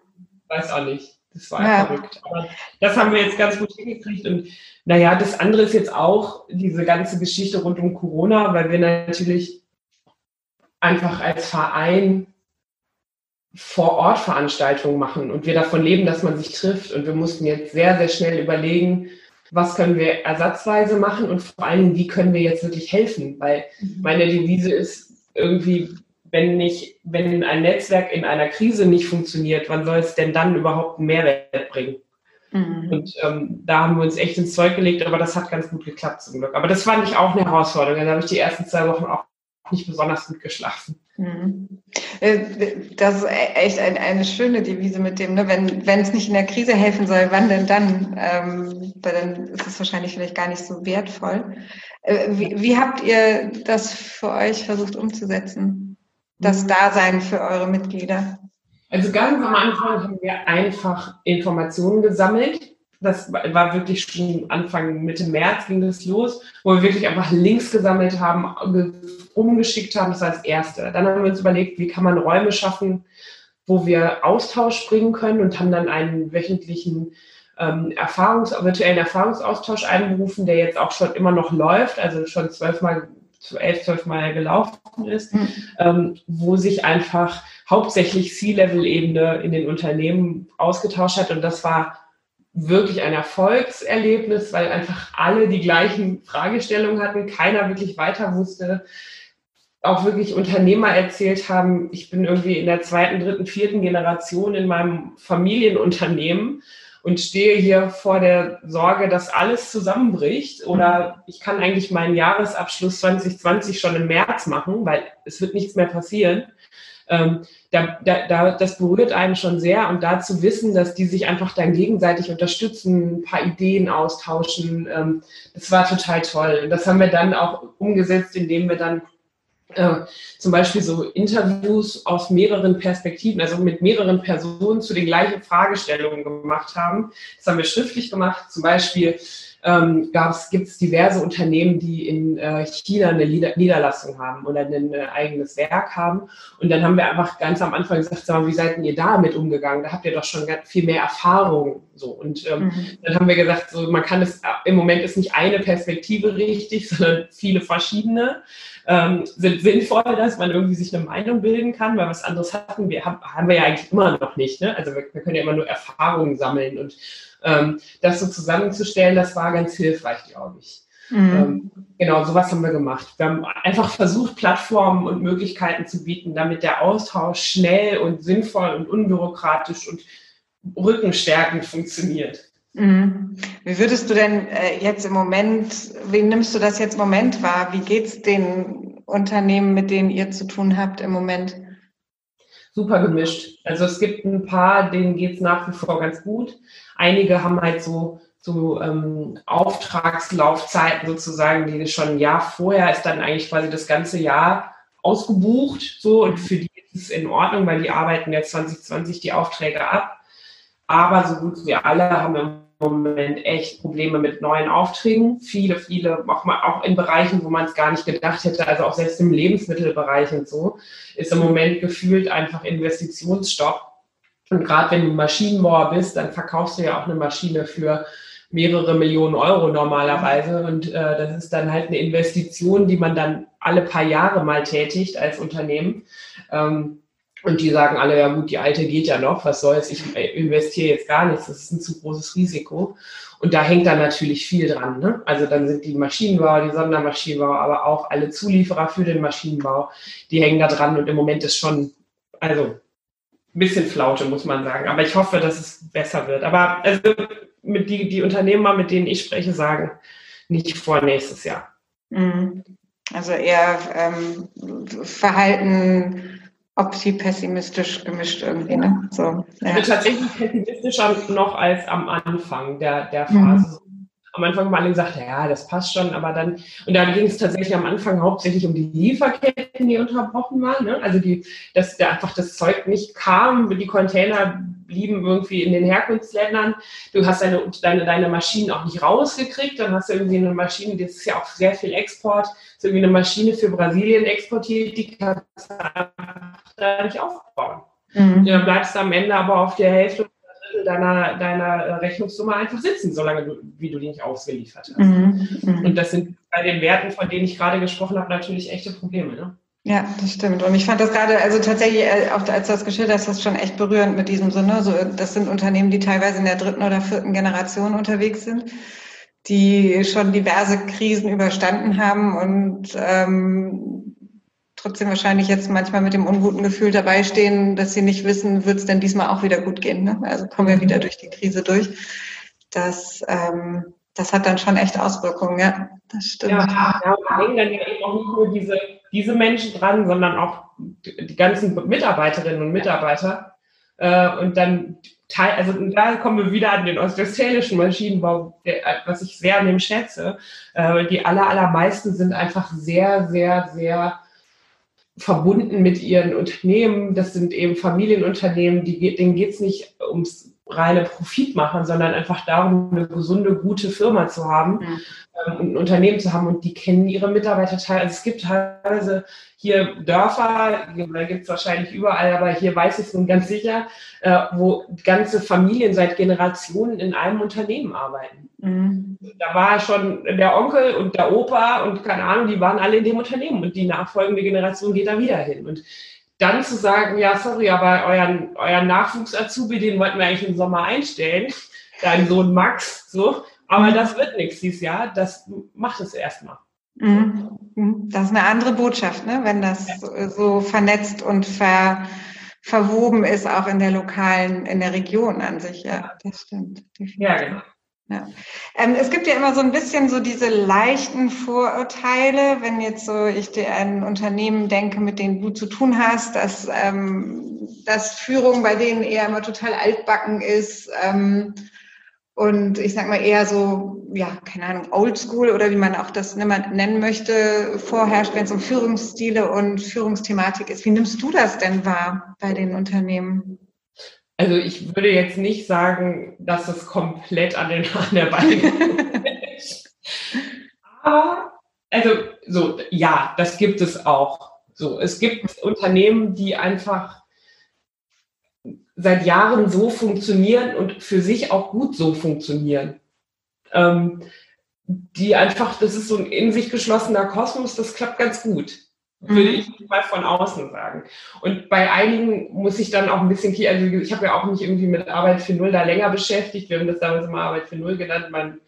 weiß auch nicht. Das war ja. verrückt. Aber das haben wir jetzt ganz gut hingekriegt. Und naja, das andere ist jetzt auch diese ganze Geschichte rund um Corona, weil wir natürlich einfach als Verein vor Ort Veranstaltungen machen und wir davon leben, dass man sich trifft. Und wir mussten jetzt sehr, sehr schnell überlegen, was können wir ersatzweise machen und vor allem, wie können wir jetzt wirklich helfen? Weil mhm. meine Devise ist irgendwie, wenn nicht, wenn ein Netzwerk in einer Krise nicht funktioniert, wann soll es denn dann überhaupt einen Mehrwert bringen? Mhm. Und ähm, da haben wir uns echt ins Zeug gelegt, aber das hat ganz gut geklappt zum Glück. Aber das fand ich auch eine Herausforderung. Da habe ich die ersten zwei Wochen auch nicht besonders gut geschlafen. Mhm. Äh, das ist e-, echt eine, eine schöne Devise mit dem, ne? wenn wenn es nicht in der Krise helfen soll, wann denn dann? Ähm, dann ist es wahrscheinlich vielleicht gar nicht so wertvoll. Äh, wie, wie habt ihr das für euch versucht umzusetzen? Das Dasein für eure Mitglieder? Also ganz am Anfang haben wir einfach Informationen gesammelt. Das war wirklich schon Anfang, Mitte März ging das los, wo wir wirklich einfach Links gesammelt haben, umgeschickt haben. Das war das Erste. Dann haben wir uns überlegt, wie kann man Räume schaffen, wo wir Austausch bringen können und haben dann einen wöchentlichen ähm, Erfahrungs virtuellen Erfahrungsaustausch einberufen, der jetzt auch schon immer noch läuft, also schon zwölfmal elf, zwölf Mal gelaufen ist, mhm. ähm, wo sich einfach hauptsächlich C-Level-Ebene in den Unternehmen ausgetauscht hat. Und das war wirklich ein Erfolgserlebnis, weil einfach alle die gleichen Fragestellungen hatten, keiner wirklich weiter wusste. Auch wirklich Unternehmer erzählt haben, ich bin irgendwie in der zweiten, dritten, vierten Generation in meinem Familienunternehmen und stehe hier vor der Sorge, dass alles zusammenbricht oder ich kann eigentlich meinen Jahresabschluss 2020 schon im März machen, weil es wird nichts mehr passieren. Ähm, da, da, da, das berührt einen schon sehr und da zu wissen, dass die sich einfach dann gegenseitig unterstützen, ein paar Ideen austauschen, ähm, das war total toll. Und das haben wir dann auch umgesetzt, indem wir dann äh, zum Beispiel so Interviews aus mehreren Perspektiven, also mit mehreren Personen zu den gleichen Fragestellungen gemacht haben. Das haben wir schriftlich gemacht. Zum Beispiel, ähm, gibt es diverse Unternehmen, die in äh, China eine Niederlassung haben oder ein äh, eigenes Werk haben. Und dann haben wir einfach ganz am Anfang gesagt, sag mal, wie seid ihr damit umgegangen? Da habt ihr doch schon viel mehr Erfahrung. So. Und ähm, mhm. dann haben wir gesagt, so, man kann es, im Moment ist nicht eine Perspektive richtig, [LAUGHS] sondern viele verschiedene. Ähm, sind sinnvoll, dass man irgendwie sich eine Meinung bilden kann, weil was anderes hatten wir, haben, haben wir ja eigentlich immer noch nicht. Ne? Also wir, wir können ja immer nur Erfahrungen sammeln und ähm, das so zusammenzustellen, das war ganz hilfreich, glaube ich. Mhm. Ähm, genau, sowas haben wir gemacht. Wir haben einfach versucht, Plattformen und Möglichkeiten zu bieten, damit der Austausch schnell und sinnvoll und unbürokratisch und rückenstärkend funktioniert. Mhm. Wie würdest du denn äh, jetzt im Moment, wie nimmst du das jetzt im Moment wahr? Wie geht es den Unternehmen, mit denen ihr zu tun habt im Moment? Super gemischt. Also es gibt ein paar, denen geht es nach wie vor ganz gut. Einige haben halt so, so ähm, Auftragslaufzeiten sozusagen, die schon ein Jahr vorher ist dann eigentlich quasi das ganze Jahr ausgebucht. So und für die ist es in Ordnung, weil die arbeiten ja 2020 die Aufträge ab. Aber so gut wie alle haben im Moment echt Probleme mit neuen Aufträgen. Viele, viele, auch, mal, auch in Bereichen, wo man es gar nicht gedacht hätte, also auch selbst im Lebensmittelbereich und so, ist im Moment gefühlt einfach Investitionsstopp. Und gerade wenn du Maschinenbauer bist, dann verkaufst du ja auch eine Maschine für mehrere Millionen Euro normalerweise. Und äh, das ist dann halt eine Investition, die man dann alle paar Jahre mal tätigt als Unternehmen. Ähm, und die sagen alle, ja gut, die alte geht ja noch, was soll's, ich investiere jetzt gar nichts, das ist ein zu großes Risiko. Und da hängt dann natürlich viel dran. Ne? Also dann sind die Maschinenbauer, die Sondermaschinenbauer, aber auch alle Zulieferer für den Maschinenbau, die hängen da dran. Und im Moment ist schon, also ein bisschen Flaute, muss man sagen. Aber ich hoffe, dass es besser wird. Aber also mit die, die Unternehmer, mit denen ich spreche, sagen, nicht vor nächstes Jahr. Mhm. Also eher ähm, Verhalten opti-pessimistisch gemischt irgendwie. Ne? So, ja. Also tatsächlich pessimistischer noch als am Anfang der, der Phase. Mhm am Anfang haben alle gesagt, ja, das passt schon, aber dann, und da ging es tatsächlich am Anfang hauptsächlich um die Lieferketten, die unterbrochen waren. Ne? Also die, dass da einfach das Zeug nicht kam, die Container blieben irgendwie in den Herkunftsländern. Du hast deine, deine, deine Maschinen auch nicht rausgekriegt, dann hast du irgendwie eine Maschine, das ist ja auch sehr viel Export, ist irgendwie eine Maschine für Brasilien exportiert, die kannst du da nicht aufbauen. Mhm. Ja, dann bleibst du am Ende aber auf der Hälfte deiner, deiner Rechnungssumme einfach sitzen, solange du, wie du die nicht ausgeliefert hast. Mhm, mhm. Und das sind bei den Werten, von denen ich gerade gesprochen habe, natürlich echte Probleme. Ne? Ja, das stimmt. Und ich fand das gerade, also tatsächlich, äh, auch als du das geschildert hast, das schon echt berührend mit diesem Sinne. So, das sind Unternehmen, die teilweise in der dritten oder vierten Generation unterwegs sind, die schon diverse Krisen überstanden haben und ähm, trotzdem wahrscheinlich jetzt manchmal mit dem unguten Gefühl dabei stehen, dass sie nicht wissen, wird es denn diesmal auch wieder gut gehen. Ne? Also kommen wir wieder mhm. durch die Krise durch. Das, ähm, das hat dann schon echt Auswirkungen, ja. Das stimmt. Ja, ja hängen dann eben auch nicht nur diese, diese Menschen dran, sondern auch die ganzen Mitarbeiterinnen und Mitarbeiter. Äh, und dann Teil, also da kommen wir wieder an den ostwestfälischen Maschinenbau, der, was ich sehr an dem schätze. Äh, die aller, allermeisten sind einfach sehr, sehr, sehr verbunden mit ihren Unternehmen. Das sind eben Familienunternehmen, die, denen geht es nicht ums reine Profit machen, sondern einfach darum, eine gesunde, gute Firma zu haben mhm. ähm, und ein Unternehmen zu haben und die kennen ihre Mitarbeiter teilweise. Also es gibt teilweise hier Dörfer, da gibt es wahrscheinlich überall, aber hier weiß ich es nun ganz sicher, äh, wo ganze Familien seit Generationen in einem Unternehmen arbeiten. Mhm. Da war schon der Onkel und der Opa und keine Ahnung, die waren alle in dem Unternehmen und die nachfolgende Generation geht da wieder hin. Und dann zu sagen, ja, sorry, aber euren, euren Nachwuchs-Azubi, den wollten wir eigentlich im Sommer einstellen, [LAUGHS] dein Sohn Max, so, aber das wird nichts dieses Jahr, das macht es erstmal. Mhm. Mhm. Das ist eine andere Botschaft, ne? wenn das ja. so vernetzt und ver, verwoben ist, auch in der lokalen, in der Region an sich. Ja, das stimmt. Definitiv. Ja, genau. Ja. Ähm, es gibt ja immer so ein bisschen so diese leichten Vorurteile, wenn jetzt so ich dir ein Unternehmen denke, mit dem du zu tun hast, dass, ähm, dass Führung bei denen eher immer total altbacken ist ähm, und ich sag mal eher so, ja, keine Ahnung, Oldschool oder wie man auch das nennen möchte, vorherrscht, wenn es um Führungsstile und Führungsthematik ist. Wie nimmst du das denn wahr bei den Unternehmen? Also ich würde jetzt nicht sagen, dass es komplett an, den, [LAUGHS] an der Beine Aber, also, so, ja, das gibt es auch. So, es gibt Unternehmen, die einfach seit Jahren so funktionieren und für sich auch gut so funktionieren. Ähm, die einfach, das ist so ein in sich geschlossener Kosmos, das klappt ganz gut, würde mhm. ich mal von außen sagen. Und bei einigen muss ich dann auch ein bisschen, also ich habe ja auch mich irgendwie mit Arbeit für Null da länger beschäftigt. Wir haben das damals immer Arbeit für Null genannt, man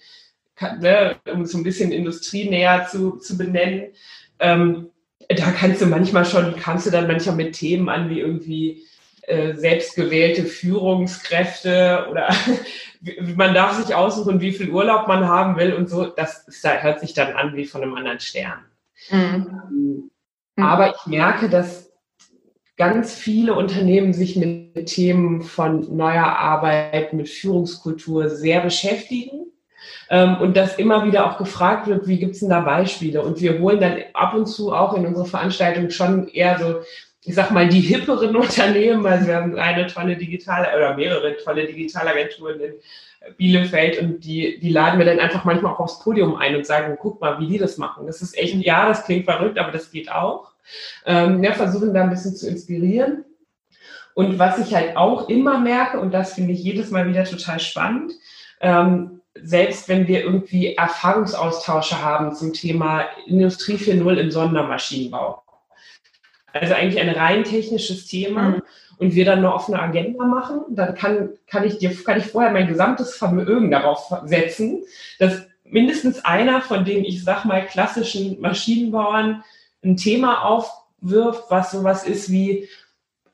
kann, ne, um es so ein bisschen industrienäher zu, zu benennen. Ähm, da kannst du manchmal schon, kannst du dann manchmal mit Themen an wie irgendwie äh, selbstgewählte Führungskräfte oder [LAUGHS] man darf sich aussuchen, wie viel Urlaub man haben will und so. Das, hört sich dann an wie von einem anderen Stern. Mhm. Ähm, aber ich merke, dass ganz viele Unternehmen sich mit Themen von neuer Arbeit, mit Führungskultur sehr beschäftigen. Ähm, und dass immer wieder auch gefragt wird, wie gibt es denn da Beispiele? Und wir holen dann ab und zu auch in unsere Veranstaltung schon eher so ich sag mal, die hipperen [LAUGHS] Unternehmen, also wir haben eine tolle digitale oder mehrere tolle Digitalagenturen in Bielefeld und die, die laden wir dann einfach manchmal auch aufs Podium ein und sagen, guck mal, wie die das machen. Das ist echt, ja, das klingt verrückt, aber das geht auch. Ähm, ja, versuchen da ein bisschen zu inspirieren. Und was ich halt auch immer merke, und das finde ich jedes Mal wieder total spannend, ähm, selbst wenn wir irgendwie Erfahrungsaustausche haben zum Thema Industrie 4.0 im Sondermaschinenbau, also eigentlich ein rein technisches Thema. Mhm. Und wir dann eine offene Agenda machen, dann kann, kann ich dir, kann ich vorher mein gesamtes Vermögen darauf setzen, dass mindestens einer von den, ich sag mal, klassischen Maschinenbauern ein Thema aufwirft, was sowas ist wie,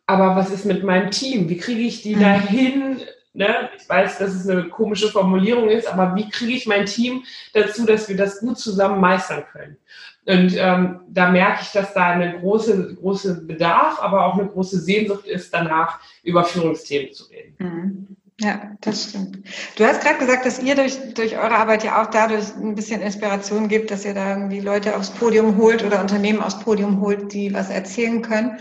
aber was ist mit meinem Team? Wie kriege ich die mhm. dahin? Ne? Ich weiß, dass es eine komische Formulierung ist, aber wie kriege ich mein Team dazu, dass wir das gut zusammen meistern können? Und ähm, da merke ich, dass da eine große, große Bedarf, aber auch eine große Sehnsucht ist, danach über Führungsthemen zu reden. Mhm. Ja, das stimmt. Du hast gerade gesagt, dass ihr durch, durch eure Arbeit ja auch dadurch ein bisschen Inspiration gibt, dass ihr da irgendwie Leute aufs Podium holt oder Unternehmen aufs Podium holt, die was erzählen können.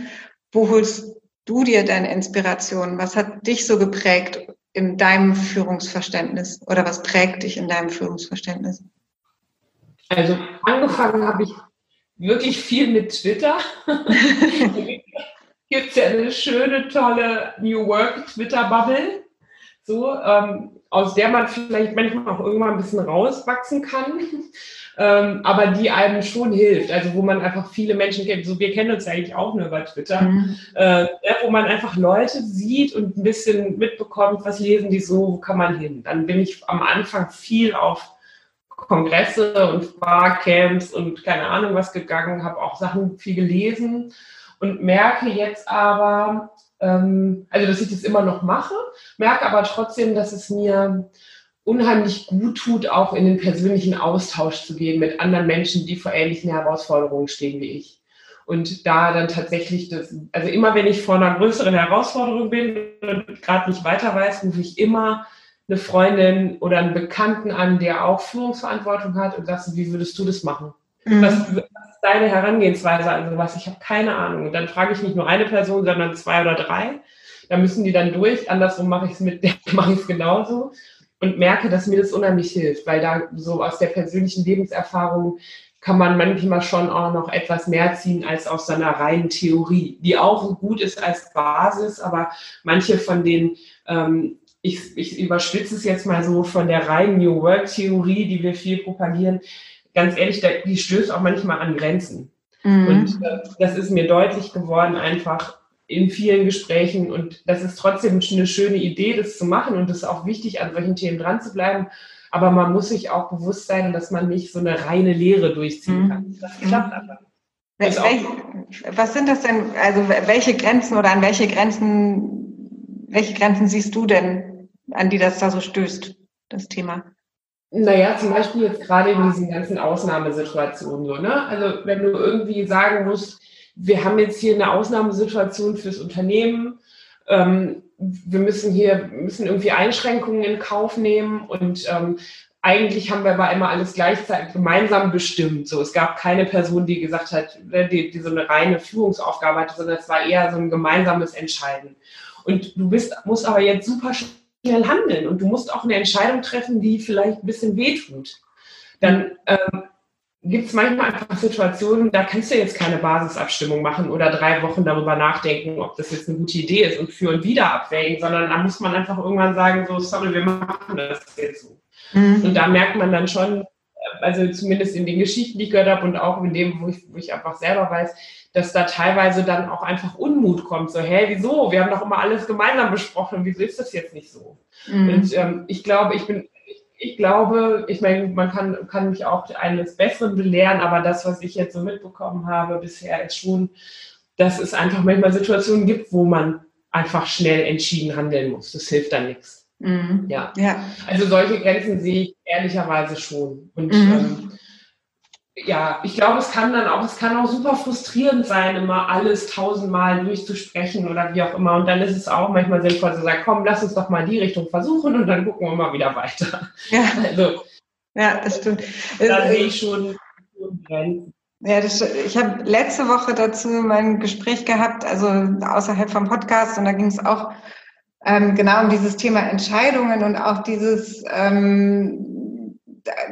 Wo holst du dir deine Inspiration? Was hat dich so geprägt in deinem Führungsverständnis oder was prägt dich in deinem Führungsverständnis? Also angefangen habe ich wirklich viel mit Twitter. [LAUGHS] Gibt es ja eine schöne, tolle New Work Twitter-Bubble, so, ähm, aus der man vielleicht manchmal auch irgendwann ein bisschen rauswachsen kann, [LAUGHS] ähm, aber die einem schon hilft. Also wo man einfach viele Menschen kennt. So, wir kennen uns eigentlich auch nur über Twitter, mhm. äh, wo man einfach Leute sieht und ein bisschen mitbekommt, was lesen die so, wo kann man hin. Dann bin ich am Anfang viel auf Kongresse und Barcamps und keine Ahnung was gegangen, habe auch Sachen viel gelesen und merke jetzt aber, ähm, also dass ich das immer noch mache, merke aber trotzdem, dass es mir unheimlich gut tut, auch in den persönlichen Austausch zu gehen mit anderen Menschen, die vor ähnlichen Herausforderungen stehen wie ich. Und da dann tatsächlich das, also immer wenn ich vor einer größeren Herausforderung bin und gerade nicht weiter weiß, rufe ich immer eine Freundin oder einen Bekannten an, der auch Führungsverantwortung hat und sagst, wie würdest du das machen? Mhm. Was, deine Herangehensweise an sowas? Ich habe keine Ahnung. Und dann frage ich nicht nur eine Person, sondern zwei oder drei. Da müssen die dann durch. Andersrum mache ich es mit, mache ich es genauso und merke, dass mir das unheimlich hilft, weil da so aus der persönlichen Lebenserfahrung kann man manchmal schon auch noch etwas mehr ziehen als aus seiner reinen Theorie, die auch gut ist als Basis, aber manche von den ähm, ich, ich überspitze es jetzt mal so von der reinen New Work-Theorie, die wir viel propagieren, ganz ehrlich, die stößt auch manchmal an Grenzen. Mhm. Und äh, das ist mir deutlich geworden, einfach in vielen Gesprächen. Und das ist trotzdem eine schöne Idee, das zu machen. Und es ist auch wichtig, an solchen Themen dran zu bleiben. Aber man muss sich auch bewusst sein, dass man nicht so eine reine Lehre durchziehen kann. Mhm. Das klappt aber. Welche, was sind das denn, also welche Grenzen oder an welche Grenzen, welche Grenzen siehst du denn an die das da so stößt, das Thema? Naja, zum Beispiel jetzt gerade in diesen ganzen Ausnahmesituationen so, ne? Also wenn du irgendwie sagen musst, wir haben jetzt hier eine Ausnahmesituation fürs Unternehmen, ähm, wir müssen hier, müssen irgendwie Einschränkungen in Kauf nehmen und ähm, eigentlich haben wir aber immer alles gleichzeitig gemeinsam bestimmt. So, es gab keine Person, die gesagt hat, ne, die, die so eine reine Führungsaufgabe hatte, sondern es war eher so ein gemeinsames Entscheiden. Und du bist, musst aber jetzt super handeln und du musst auch eine Entscheidung treffen, die vielleicht ein bisschen wehtut. dann ähm, gibt es manchmal einfach Situationen, da kannst du jetzt keine Basisabstimmung machen oder drei Wochen darüber nachdenken, ob das jetzt eine gute Idee ist und für und wieder abwägen, sondern da muss man einfach irgendwann sagen, so, sorry, wir machen das jetzt so. Mhm. Und da merkt man dann schon, also zumindest in den Geschichten, die ich gehört habe und auch in dem, wo ich, wo ich einfach selber weiß, dass da teilweise dann auch einfach Unmut kommt. So, hä, wieso? Wir haben doch immer alles gemeinsam besprochen. Wieso ist das jetzt nicht so? Mhm. Und ähm, ich glaube, ich bin ich glaube, ich meine, man kann, kann mich auch eines Besseren belehren, aber das, was ich jetzt so mitbekommen habe bisher, ist schon, dass es einfach manchmal Situationen gibt, wo man einfach schnell entschieden handeln muss. Das hilft dann nichts. Mhm. Ja. ja. Also solche Grenzen sehe ich ehrlicherweise schon. Und mhm. ähm, ja, ich glaube, es kann dann auch, es kann auch super frustrierend sein, immer alles tausendmal durchzusprechen oder wie auch immer. Und dann ist es auch manchmal sinnvoll zu sagen, komm, lass uns doch mal in die Richtung versuchen und dann gucken wir mal wieder weiter. Ja, [LAUGHS] also, ja das stimmt. Da äh, sehe ich schon, Grenzen. Ja, das, ich habe letzte Woche dazu mein Gespräch gehabt, also außerhalb vom Podcast, und da ging es auch ähm, genau um dieses Thema Entscheidungen und auch dieses ähm,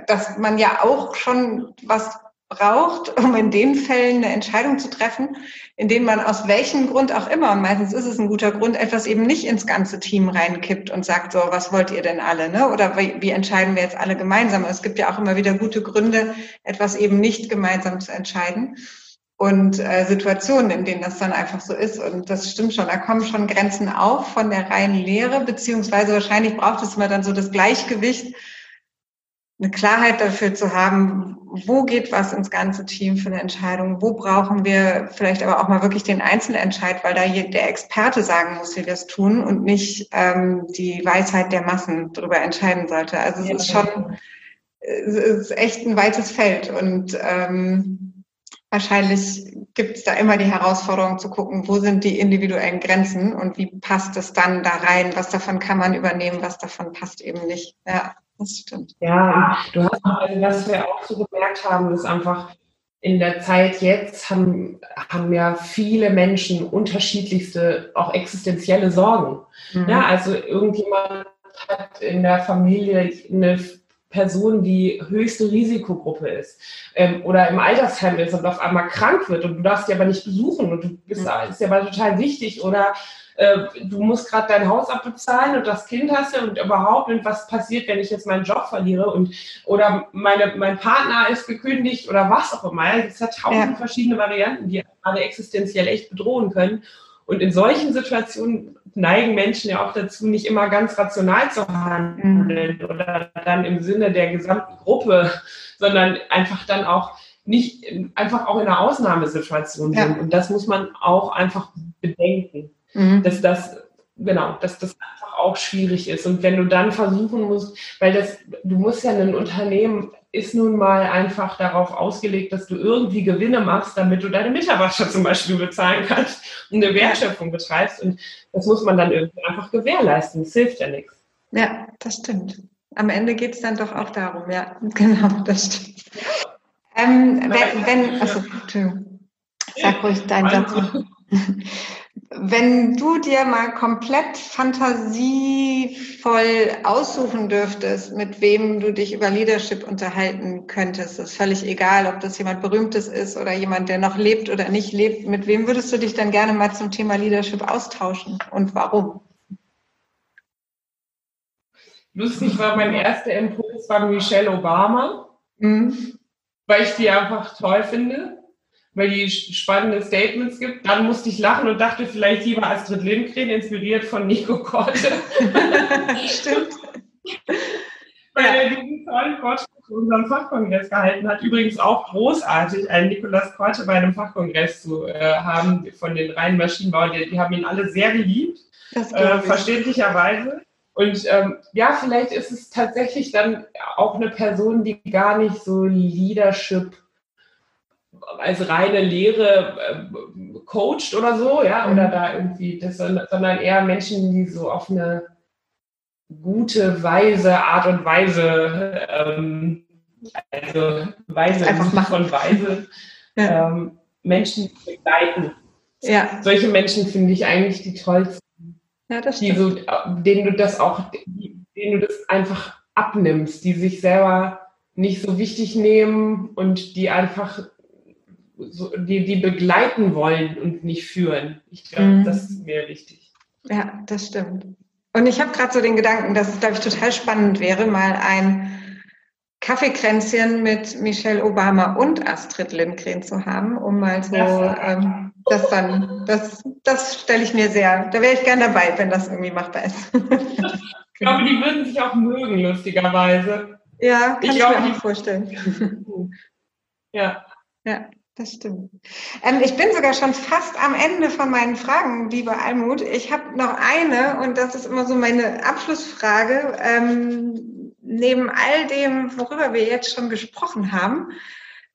dass man ja auch schon was braucht, [LAUGHS] um in den Fällen eine Entscheidung zu treffen, in denen man aus welchem Grund auch immer, und meistens ist es ein guter Grund, etwas eben nicht ins ganze Team reinkippt und sagt, so, was wollt ihr denn alle, ne? Oder wie, wie entscheiden wir jetzt alle gemeinsam? Es gibt ja auch immer wieder gute Gründe, etwas eben nicht gemeinsam zu entscheiden. Und äh, Situationen, in denen das dann einfach so ist. Und das stimmt schon, da kommen schon Grenzen auf von der reinen Lehre, beziehungsweise wahrscheinlich braucht es immer dann so das Gleichgewicht eine Klarheit dafür zu haben, wo geht was ins ganze Team für eine Entscheidung, wo brauchen wir vielleicht aber auch mal wirklich den Einzelentscheid, weil da der Experte sagen muss, wie wir es tun und nicht ähm, die Weisheit der Massen darüber entscheiden sollte. Also es ja, ist schon, es ist echt ein weites Feld und ähm, wahrscheinlich gibt es da immer die Herausforderung zu gucken, wo sind die individuellen Grenzen und wie passt es dann da rein, was davon kann man übernehmen, was davon passt eben nicht. Ja das stimmt. Ja, du hast also, was wir auch so gemerkt haben, ist einfach, in der Zeit jetzt haben, haben ja viele Menschen unterschiedlichste, auch existenzielle Sorgen. Mhm. Ja, also irgendjemand hat in der Familie eine Person, die höchste Risikogruppe ist ähm, oder im Altersheim ist und auf einmal krank wird und du darfst sie aber nicht besuchen und du bist, mhm. ist ja aber total wichtig oder äh, du musst gerade dein Haus abbezahlen und das Kind hast du und überhaupt und was passiert, wenn ich jetzt meinen Job verliere und oder meine, mein Partner ist gekündigt oder was auch immer. Es hat tausend ja. verschiedene Varianten, die gerade existenziell echt bedrohen können. Und in solchen Situationen neigen Menschen ja auch dazu, nicht immer ganz rational zu handeln mhm. oder dann im Sinne der gesamten Gruppe, sondern einfach dann auch nicht einfach auch in einer Ausnahmesituation sind. Ja. Und das muss man auch einfach bedenken mhm. dass das, genau, dass das einfach auch schwierig ist. Und wenn du dann versuchen musst, weil das, du musst ja ein Unternehmen ist nun mal einfach darauf ausgelegt, dass du irgendwie Gewinne machst, damit du deine Mitarbeiter zum Beispiel bezahlen kannst und eine Wertschöpfung betreibst. Und das muss man dann irgendwie einfach gewährleisten. Das hilft ja nichts. Ja, das stimmt. Am Ende geht es dann doch auch darum, ja, [LAUGHS] genau, das stimmt. Ähm, wenn, wenn, also, sag ruhig deinen Satz. [LAUGHS] Wenn du dir mal komplett fantasievoll aussuchen dürftest, mit wem du dich über Leadership unterhalten könntest, ist völlig egal, ob das jemand Berühmtes ist oder jemand, der noch lebt oder nicht lebt, mit wem würdest du dich dann gerne mal zum Thema Leadership austauschen und warum? Lustig war mein erster Impuls war Michelle Obama, mhm. weil ich die einfach toll finde weil die spannende Statements gibt. Dann musste ich lachen und dachte vielleicht lieber Astrid Lindgren, inspiriert von Nico Korte. [LAUGHS] Stimmt. weil er diesen tollen Vortrag zu unserem Fachkongress gehalten hat. Übrigens auch großartig, einen Nikolaus Korte bei einem Fachkongress zu äh, haben von den reinen Maschinenbauern. Die, die, haben ihn alle sehr geliebt, äh, verständlicherweise. Und ähm, ja, vielleicht ist es tatsächlich dann auch eine Person, die gar nicht so Leadership als reine Lehre äh, coacht oder so, ja, oder mhm. da irgendwie, das, sondern eher Menschen, die so auf eine gute, weise Art und Weise, ähm, also Weise einfach machen. von Weise, [LAUGHS] ja. ähm, Menschen begleiten. Ja. Solche Menschen finde ich eigentlich die tollsten. Ja, das die so, denen du das auch, denen du das einfach abnimmst, die sich selber nicht so wichtig nehmen und die einfach so, die, die begleiten wollen und nicht führen. Ich glaube, mhm. das ist mir wichtig. Ja, das stimmt. Und ich habe gerade so den Gedanken, dass es, glaube ich, total spannend wäre, mal ein Kaffeekränzchen mit Michelle Obama und Astrid Lindgren zu haben, um mal so ähm, das dann, das, das stelle ich mir sehr, da wäre ich gern dabei, wenn das irgendwie machbar ist. [LAUGHS] ich glaube, die würden sich auch mögen, lustigerweise. Ja, kann ich, ich mir auch vorstellen. ja. Ja. Das stimmt. Ähm, ich bin sogar schon fast am Ende von meinen Fragen, liebe Almut. Ich habe noch eine und das ist immer so meine Abschlussfrage. Ähm, neben all dem, worüber wir jetzt schon gesprochen haben,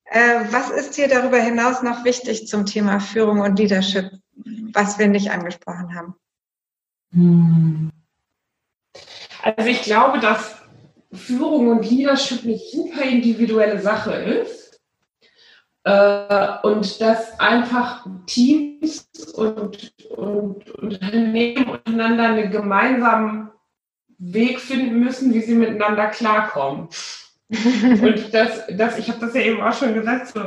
äh, was ist dir darüber hinaus noch wichtig zum Thema Führung und Leadership, was wir nicht angesprochen haben? Hm. Also ich glaube, dass Führung und Leadership eine super individuelle Sache ist und dass einfach Teams und, und Unternehmen untereinander einen gemeinsamen Weg finden müssen, wie sie miteinander klarkommen. [LAUGHS] und das, das, ich habe das ja eben auch schon gesagt, so,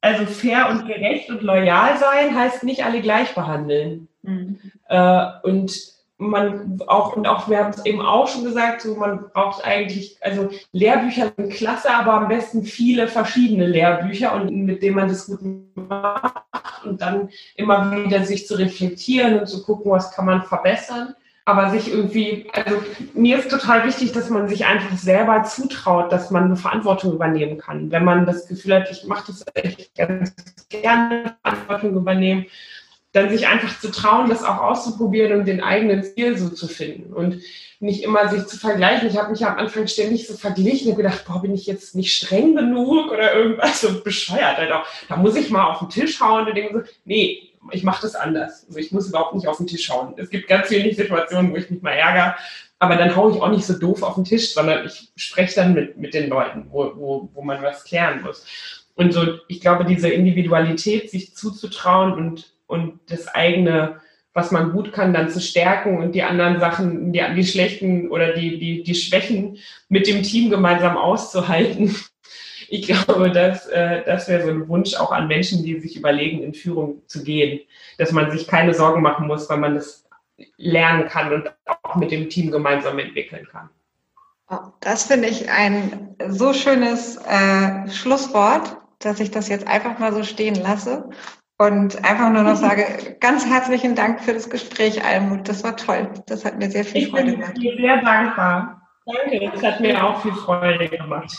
also fair und gerecht und loyal sein heißt nicht alle gleich behandeln. Mhm. Äh, und man auch, und auch, wir haben es eben auch schon gesagt, so man braucht eigentlich, also Lehrbücher sind klasse, aber am besten viele verschiedene Lehrbücher und mit denen man das gut macht und dann immer wieder sich zu reflektieren und zu gucken, was kann man verbessern. Aber sich irgendwie, also mir ist total wichtig, dass man sich einfach selber zutraut, dass man eine Verantwortung übernehmen kann. Wenn man das Gefühl hat, ich mache das echt ganz gerne, Verantwortung übernehmen, dann sich einfach zu trauen, das auch auszuprobieren und den eigenen Stil so zu finden und nicht immer sich zu vergleichen. Ich habe mich am Anfang ständig so verglichen und gedacht, boah, bin ich jetzt nicht streng genug oder irgendwas so bescheuert. Halt auch. Da muss ich mal auf den Tisch hauen und denke so, nee, ich mache das anders. Also ich muss überhaupt nicht auf den Tisch hauen. Es gibt ganz wenig Situationen, wo ich mich mal ärgere, aber dann haue ich auch nicht so doof auf den Tisch, sondern ich spreche dann mit, mit den Leuten, wo, wo, wo man was klären muss. Und so, ich glaube, diese Individualität, sich zuzutrauen und und das eigene, was man gut kann, dann zu stärken und die anderen Sachen, die, die schlechten oder die, die, die Schwächen mit dem Team gemeinsam auszuhalten. [LAUGHS] Ich glaube, dass, äh, das wäre so ein Wunsch auch an Menschen, die sich überlegen, in Führung zu gehen, dass man sich keine Sorgen machen muss, weil man das lernen kann und auch mit dem Team gemeinsam entwickeln kann. Oh, das finde ich ein so schönes äh, Schlusswort, dass ich das jetzt einfach mal so stehen lasse und einfach nur noch [LAUGHS] sage, ganz herzlichen Dank für das Gespräch, Almut. Das war toll. Das hat mir sehr viel ich Freude gemacht. Ich bin dir sehr dankbar. Danke, das hat mir auch viel Freude gemacht.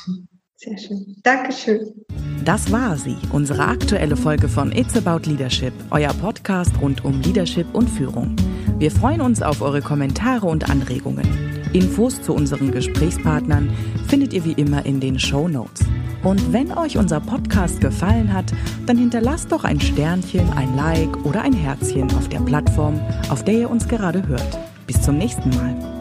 Sehr schön. Dankeschön. Das war sie, unsere aktuelle Folge von It's About Leadership, euer Podcast rund um Leadership und Führung. Wir freuen uns auf eure Kommentare und Anregungen. Infos zu unseren Gesprächspartnern findet ihr wie immer in den Show Notes. Und wenn euch unser Podcast gefallen hat, dann hinterlasst doch ein Sternchen, ein Like oder ein Herzchen auf der Plattform, auf der ihr uns gerade hört. Bis zum nächsten Mal.